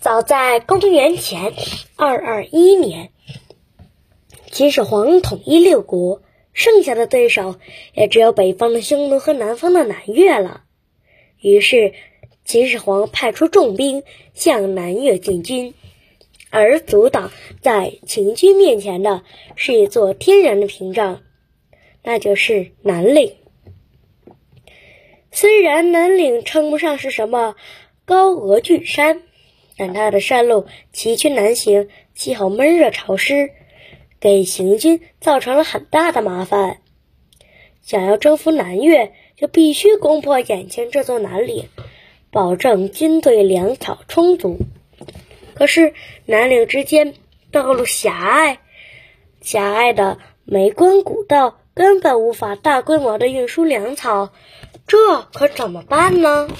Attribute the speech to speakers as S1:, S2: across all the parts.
S1: 早在公元前二二一年，秦始皇统一六国，剩下的对手也只有北方的匈奴和南方的南越了。于是，秦始皇派出重兵向南越进军，而阻挡在秦军面前的是一座天然的屏障，那就是南岭。虽然南岭称不上是什么高峨巨山。但它的山路崎岖难行，气候闷热潮湿，给行军造成了很大的麻烦。想要征服南越，就必须攻破眼前这座南岭，保证军队粮草充足。可是南岭之间道路狭隘，狭隘的梅关古道根本无法大规模的运输粮草，这可怎么办呢？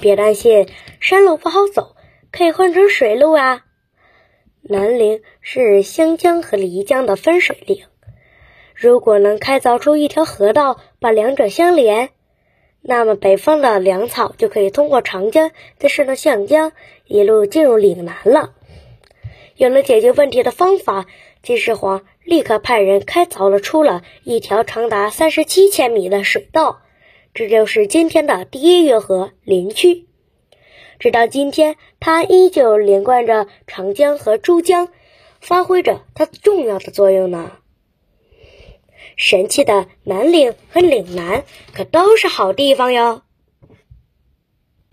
S1: 别担心，山路不好走，可以换成水路啊。南陵是湘江和漓江的分水岭，如果能开凿出一条河道，把两者相连，那么北方的粮草就可以通过长江，再顺着湘江，一路进入岭南了。有了解决问题的方法，秦始皇立刻派人开凿了出了一条长达三十七千米的水道。这就是今天的第一运河林区，直到今天，它依旧连贯着长江和珠江，发挥着它重要的作用呢。神奇的南岭和岭南可都是好地方哟。